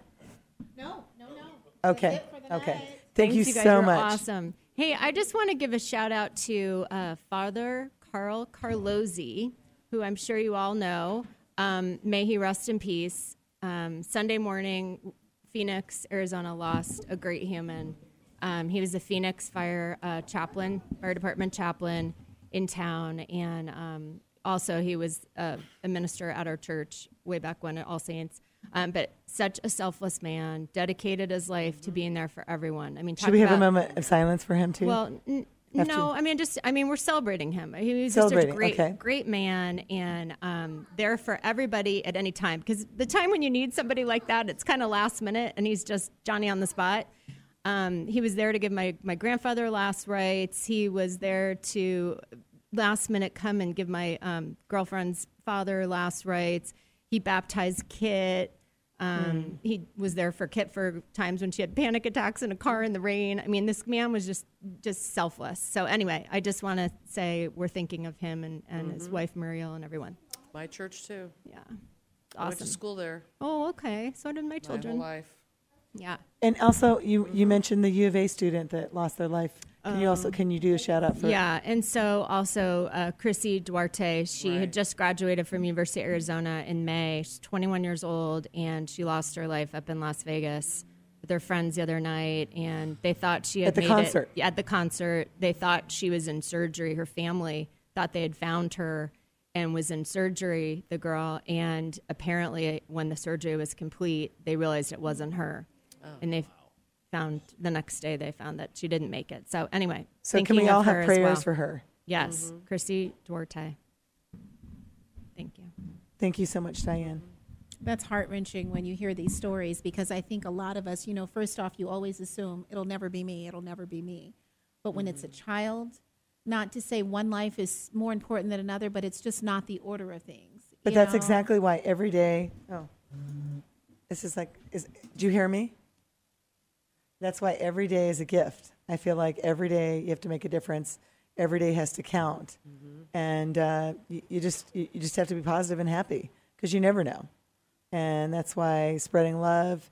No, no, no. Okay. Okay. Thank Thanks, you, you guys so were much. Awesome. Hey, I just want to give a shout out to uh, Father Carl Carlozzi, who I'm sure you all know. Um, may he rest in peace. Um, Sunday morning, Phoenix, Arizona lost a great human. Um, he was a Phoenix fire uh, chaplain, fire department chaplain in town, and um, also he was uh, a minister at our church way back when at All Saints. Um, but such a selfless man, dedicated his life to being there for everyone. I mean, Should we have a moment of silence for him, too? well, n- no, I mean, just I mean, we're celebrating him. He was just a great, okay. great man, and um, there for everybody at any time. Because the time when you need somebody like that, it's kind of last minute, and he's just Johnny on the spot. Um, he was there to give my my grandfather last rites. He was there to last minute come and give my um, girlfriend's father last rites. He baptized Kit. Um, He was there for Kit for times when she had panic attacks in a car in the rain. I mean, this man was just just selfless. So anyway, I just want to say we're thinking of him and, and his wife Muriel and everyone. My church too. Yeah, I went to awesome. school there Oh, okay. So did my my whole children. life. Yeah. and also, you, you mentioned the U of A student that lost their life. Can you also can you do a shout out for? Yeah, and so also uh, Chrissy Duarte, she Right. had just graduated from University of Arizona in May. She's 21 years old, and she lost her life up in Las Vegas with her friends the other night, and they thought she had At the made concert. It, at the concert, they thought she was in surgery. Her family thought they had found her and was in surgery. The girl, and apparently, when the surgery was complete, they realized it wasn't her, Oh, and they. Found the next day, they found that she didn't make it. So anyway, So can we all have prayers well. for her? Yes, mm-hmm. Christy Duarte. Thank you. Thank you so much, Diane. That's heart wrenching when you hear these stories because I think a lot of us, you know, first off, you always assume it'll never be me, it'll never be me. But when it's a mm-hmm. child, not to say one life is more important than another, but it's just not the order of things. But that's know? exactly why every day. Oh, this is like. Is do you hear me? That's why every day is a gift. I feel like every day you have to make a difference. Every day has to count, and uh, you, you just you, you just have to be positive and happy because you never know. And that's why spreading love,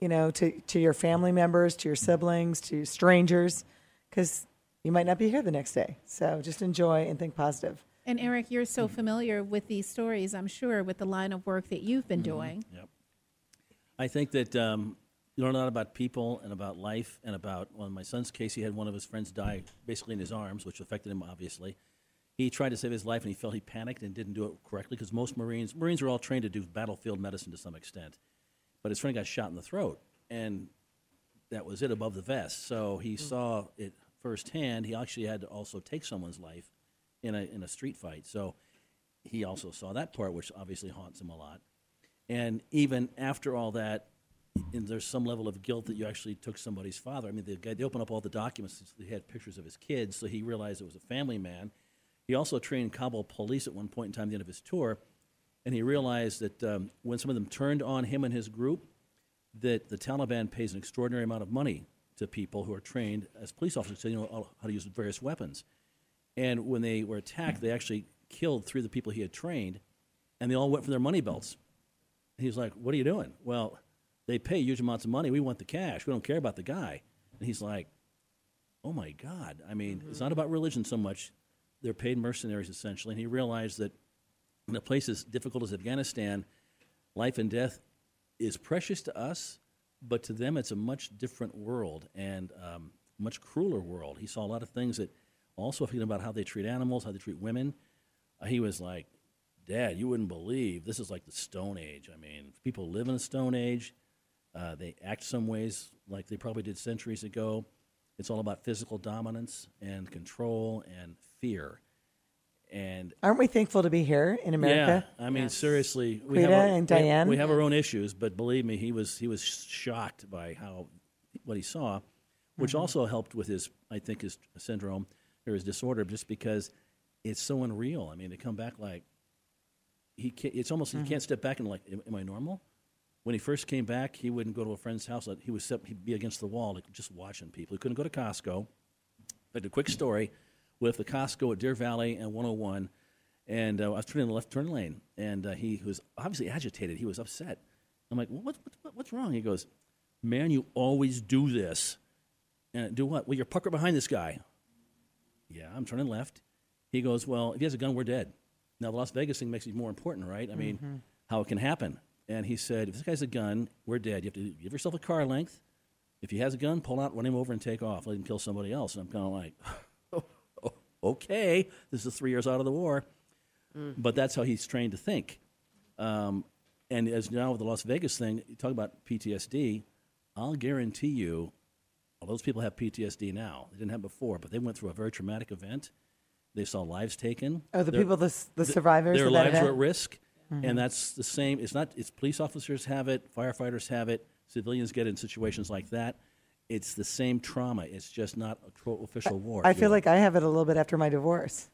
you know, to to your family members, to your siblings, to strangers, because you might not be here the next day. So just enjoy and think positive. And Eric, you're so familiar with these stories, I'm sure, with the line of work that you've been Mm-hmm. doing. Yep. I think that um, you learn a lot about people and about life and about, well, in my son's case, he had one of his friends die basically in his arms, which affected him, obviously. He tried to save his life and he felt he panicked and didn't do it correctly because most Marines, Marines are all trained to do battlefield medicine to some extent. But his friend got shot in the throat and that was it above the vest. So he hmm. saw it firsthand. He actually had to also take someone's life in a, in a street fight. So he also saw that part, which obviously haunts him a lot. And even after all that, and there's some level of guilt that you actually took somebody's father. I mean, the guy, they opened up all the documents. They had pictures of his kids, so he realized it was a family man. He also trained Kabul police at one point in time, at the end of his tour, and he realized that um, when some of them turned on him and his group, that the Taliban pays an extraordinary amount of money to people who are trained as police officers, so you know how to use various weapons. And when they were attacked, they actually killed three of the people he had trained, and they all went for their money belts. And was like, "What are you doing?" Well, they pay huge amounts of money. We want the cash. We don't care about the guy. And he's like, "Oh my God!" I mean, it's not about religion so much. They're paid mercenaries essentially. And he realized that in a place as difficult as Afghanistan, life and death is precious to us, but to them it's a much different world and um, much crueler world. He saw a lot of things that also thinking about how they treat animals, how they treat women. Uh, he was like, Dad, you wouldn't believe this is like the Stone Age. I mean, people live in a Stone Age. Uh, they act some ways like they probably did centuries ago. It's all about physical dominance and control and fear. And Aren't we thankful to be here in America? yeah, I mean, seriously, we Quita have, our, and Diane? we have our own issues, but believe me, he was he was shocked by how what he saw, which Mm-hmm. also helped with his I think his syndrome or his disorder, just because it's so unreal. I mean, to come back like he can't, it's almost Mm-hmm. he can't step back and like, am, am I normal? When he first came back, he wouldn't go to a friend's house. He was he'd be against the wall, like, just watching people. He couldn't go to Costco. But a quick story with the Costco at Deer Valley and 101, and uh, I was turning in the left turn lane, and uh, he was obviously agitated. He was upset. I'm like, well, what, what, what's wrong? He goes, man, you always do this. And do what? Well, you're pucker behind this guy. Yeah, I'm turning left. He goes, well, if he has a gun, we're dead. Now, the Las Vegas thing makes it more important, right? I mean, how it can happen. And he said, if this guy's a gun, we're dead. You have to give yourself a car length. If he has a gun, pull out, run him over, and take off. Let him kill somebody else. And I'm kind of like, oh, [LAUGHS] okay, this is three years out of the war. But that's how he's trained to think. Um, and as now with the Las Vegas thing, you talk about PTSD. I'll guarantee you, all those people have PTSD now. They didn't have before, but they went through a very traumatic event. They saw lives taken. Oh, the Their- people, the, s- the th- survivors Their of that lives are event? at risk, and that's the same. It's not. It's police officers have it, firefighters have it, civilians get in situations like that. It's the same trauma. It's just not a tro- official war. I feel will. like I have it a little bit after my divorce.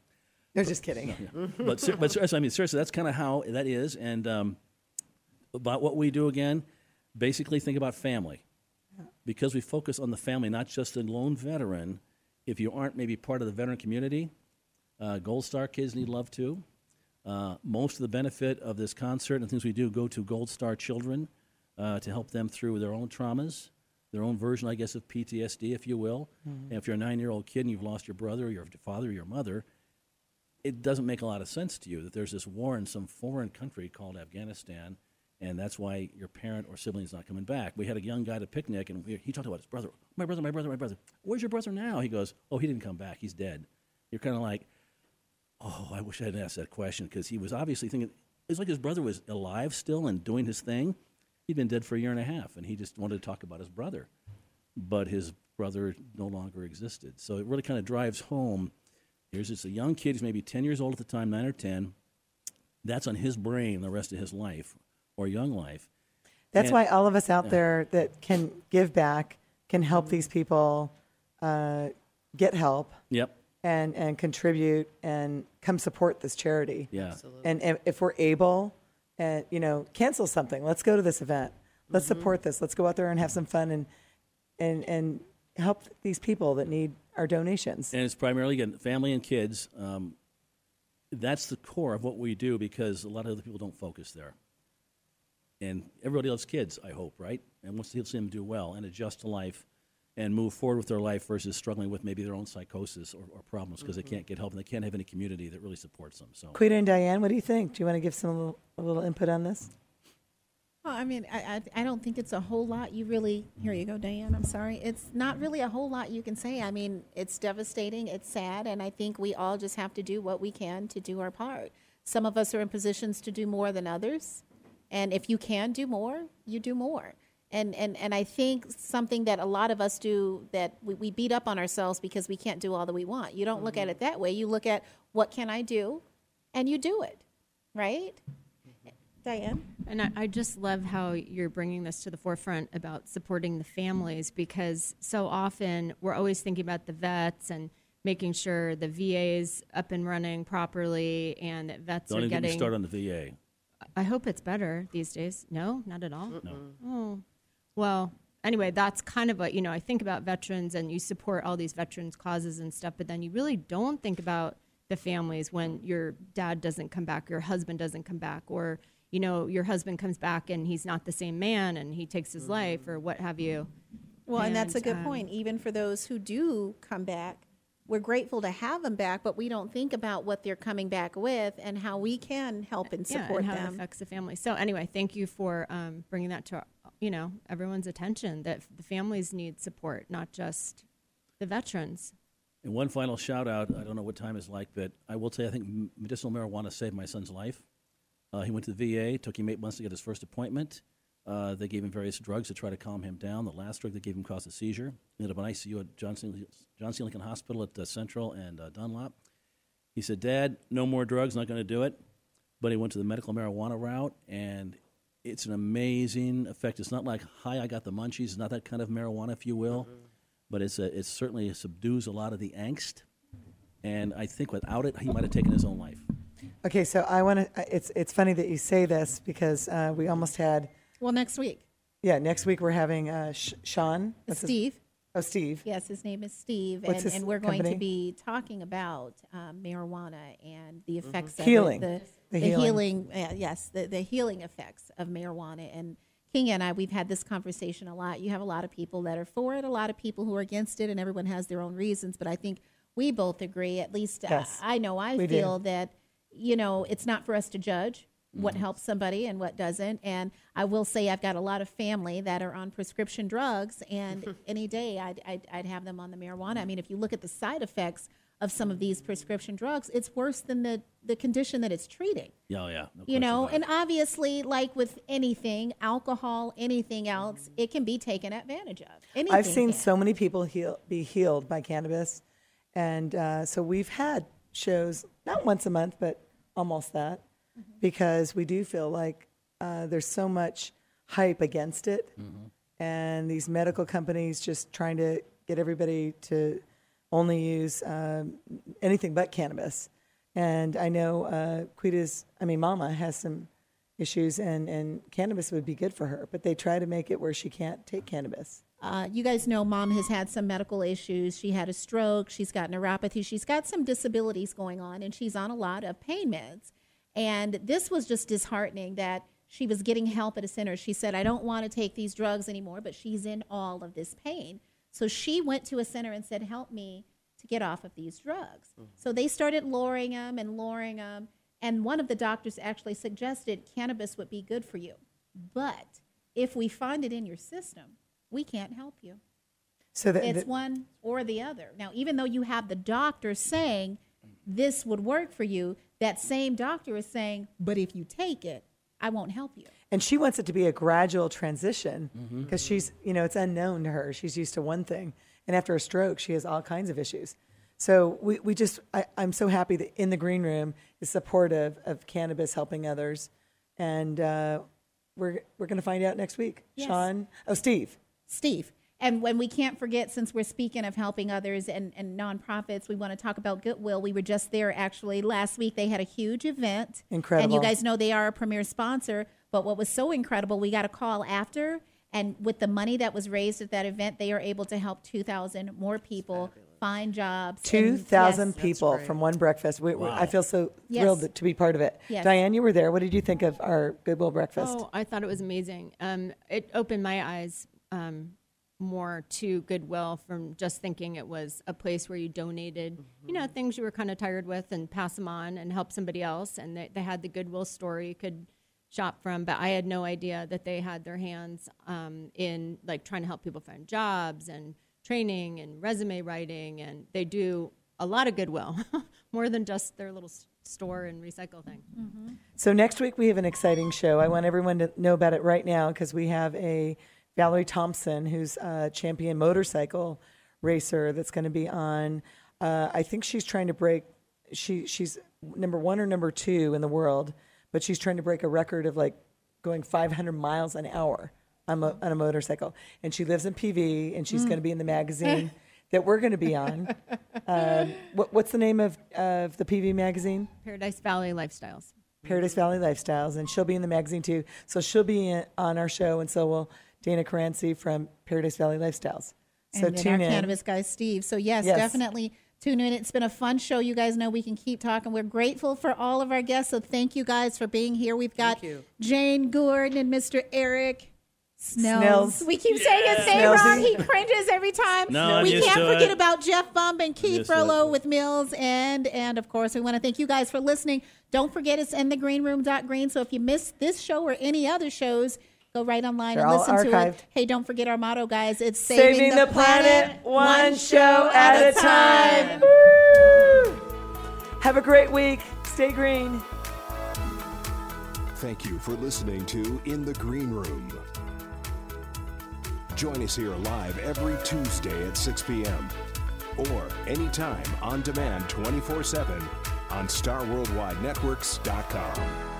No, just kidding. [LAUGHS] but ser- but seriously, I mean seriously, that's kind of how that is. And um, about what we do again, basically think about family, because we focus on the family, not just the lone veteran. If you aren't maybe part of the veteran community, uh, Gold Star kids need love too. Uh, most of the benefit of this concert and things we do go to Gold Star children uh, to help them through their own traumas, their own version, I guess, of PTSD, if you will. And if you're a nine-year-old kid and you've lost your brother, or your father, or your mother, it doesn't make a lot of sense to you that there's this war in some foreign country called Afghanistan, and that's why your parent or sibling is not coming back. We had a young guy at a picnic, and we, he talked about his brother. My brother, my brother, my brother. Where's your brother now? He goes, Oh, he didn't come back. He's dead. You're kind of like, Oh, I wish I hadn't asked that question because he was obviously thinking, it's like his brother was alive still and doing his thing. He'd been dead for a year and a half, and he just wanted to talk about his brother. But his brother no longer existed. So it really kind of drives home Here's just a young kid who's maybe 10 years old at the time, 9 or 10. That's on his brain the rest of his life or young life. That's And- why all of us out there that can give back can help these people uh, get help Yep. And and contribute and come support this charity. Yeah. Absolutely. And, and if we're able, and you know, cancel something. Let's go to this event. Let's support this. Let's go out there and have some fun and and and help these people that need our donations. And it's primarily again family and kids. Um, that's the core of what we do because a lot of other people don't focus there. And everybody loves kids, I hope, right? And wants to see them do well and adjust to life and move forward with their life versus struggling with maybe their own psychosis or, or problems because they mm-hmm. can't get help and they can't have any community that really supports them. So Quita and Diane, what do you think? Do you want to give some little, a little input on this? Well, I mean, I, I, I don't think it's a whole lot you really. Here you go, Diane. I'm sorry. It's not really a whole lot you can say. I mean, it's devastating, it's sad, and I think we all just have to do what we can to do our part. Some of us are in positions to do more than others, and if you can do more, you do more. And, and, and I think something that a lot of us do that we, we beat up on ourselves because we can't do all that we want. You don't look at mm-hmm. it that way. You look at what can I do, and you do it, right? Diane? And I, I just love how you're bringing this to the forefront about supporting the families because so often we're always thinking about the vets and making sure the VA is up and running properly and that vets don't are even get me getting. started on the VA. I hope it's better these days. No, not at all. No. Oh, well. Anyway, that's kind of what you know. I think about veterans, and you support all these veterans causes and stuff, but then you really don't think about the families when your dad doesn't come back, your husband doesn't come back, or you know your husband comes back and he's not the same man and he takes his life or what have you. Well, and, that's a good um, point. Even for those who do come back, we're grateful to have them back, but we don't think about what they're coming back with and how we can help and yeah, support and how it them. affects the family. So anyway, thank you for um, bringing that to you know everyone's attention that the families need support, not just the veterans. And one final shout out. I don't know what time is like, but I will say I think medicinal marijuana saved my son's life. Uh, he went to the VA. Took him eight months to get his first appointment. Uh, they gave him various drugs to try to calm him down. The last drug they gave him caused a seizure. He ended up in ICU at Johnson, John C. Lincoln Hospital at uh, Central and uh, Dunlap. He said, "Dad, no more drugs. Not going to do it." But he went to the medical marijuana route, and it's an amazing effect. It's not like, "Hi, I got the munchies." It's not that kind of marijuana, if you will, but it's a, it certainly subdues a lot of the angst. And I think without it, he might have taken his own life. Okay, so I want to. It's it's funny that you say this because uh, we almost had. Well, next week, Yeah, next week we're having uh, Sh- Sean. What's his- Steve. Oh, Steve. Yes, his name is Steve, What's and, his and we're going company? to be talking about um, marijuana and the effects Healing. of it, The the, the healing. healing, uh, yes, the, the healing effects of marijuana. And King and I, we've had this conversation a lot. You have a lot of people that are for it, a lot of people who are against it, and everyone has their own reasons. But I think we both agree, at least uh, I know I we do. feel that you know it's not for us to judge what helps somebody and what doesn't. And I will say I've got a lot of family that are on prescription drugs, and [LAUGHS] any day I'd, I'd, I'd have them on the marijuana. I mean, if you look at the side effects of some of these prescription drugs, it's worse than the, the condition that it's treating. Yeah, oh, yeah. No You know, and obviously, like with anything, alcohol, anything else, it can be taken advantage of. Anything I've seen can. so many people heal, be healed by cannabis, and uh, so we've had shows not once a month, but almost that, because we do feel like uh, there's so much hype against it, and these medical companies just trying to get everybody to only use um, anything but cannabis. And I know uh, Quita's, I mean, Mama has some issues, and, and cannabis would be good for her, but they try to make it where she can't take cannabis. Uh, you guys know mom has had some medical issues. She had a stroke. She's got neuropathy. She's got some disabilities going on, and she's on a lot of pain meds. And this was just disheartening that she was getting help at a center. She said, I don't want to take these drugs anymore, but she's in all of this pain. So she went to a center and said, Help me to get off of these drugs. Hmm. So they started lowering them and lowering them. And one of the doctors actually suggested cannabis would be good for you. But if we find it in your system, we can't help you. So that, It's that- one or the other. Now, even though you have the doctor saying this would work for you, that same doctor is saying, but if you take it, I won't help you. and she wants it to be a gradual transition Mm-hmm. because she's, you know, it's unknown to her. She's used to one thing, and after a stroke, she has all kinds of issues. So we, we just, I, I'm so happy that in the green room is supportive of cannabis helping others, and uh, we're we're going to find out next week. Yes. Sean, oh Steve, Steve. And when we can't forget, since we're speaking of helping others and, and nonprofits, we want to talk about Goodwill. We were just there actually last week. They had a huge event. Incredible. And you guys know they are a premier sponsor. But what was so incredible, we got a call after, and with the money that was raised at that event, they are able to help 2,000 more people find jobs. Two thousand yes. people from one breakfast. We, we- I feel so Yes. thrilled to be part of it. Yes. Diane, you were there. What did you think of our Goodwill breakfast? Oh, I thought it was amazing. Um, it opened my eyes um, more to Goodwill from just thinking it was a place where you donated, you know, things you were kind of tired with and pass them on and help somebody else. And they, they had the Goodwill store you could shop from, but I had no idea that they had their hands um, in like trying to help people find jobs and training and resume writing. And they do a lot of Goodwill, [LAUGHS] more than just their little store and recycle thing. So next week we have an exciting show. I want everyone to know about it right now because we have a Valerie Thompson, who's a champion motorcycle racer, that's going to be on. Uh, I think she's trying to break. She she's number one or number two in the world, but she's trying to break a record of like going 500 miles an hour on, mo- on a motorcycle. And she lives in PV, and she's going to be in the magazine [LAUGHS] that we're going to be on. Um, what, what's the name of of the PV magazine? Paradise Valley Lifestyles. Paradise Valley Lifestyles, and she'll be in the magazine too. So she'll be in, on our show, and so will Dana Caranci from Paradise Valley Lifestyles. So and then tune our in. cannabis guy Steve. So yes, Yes. definitely tune in. It's been a fun show. You guys know we can keep talking. We're grateful for all of our guests. So thank you guys for being here. We've got you. Jane Gordon and Mr. Eric. Snells. Snells. We keep saying his name Snellsy. wrong. He cringes every time. No, I'm we can't forget it. about Jeff Bump and Keith used to it. Furlow with Mills. And and of course, we want to thank you guys for listening. Don't forget it's in the green room green. So if you missed this show or any other shows, go right online They're and listen to it. Hey, don't forget our motto, guys. It's Saving, the, planet, one show at a time. Woo! Have a great week. Stay green. Thank you for listening to In the Green Room. Join us here live every Tuesday at 6 p.m. or anytime on demand 24 7 on StarWorldWideNetworks.com.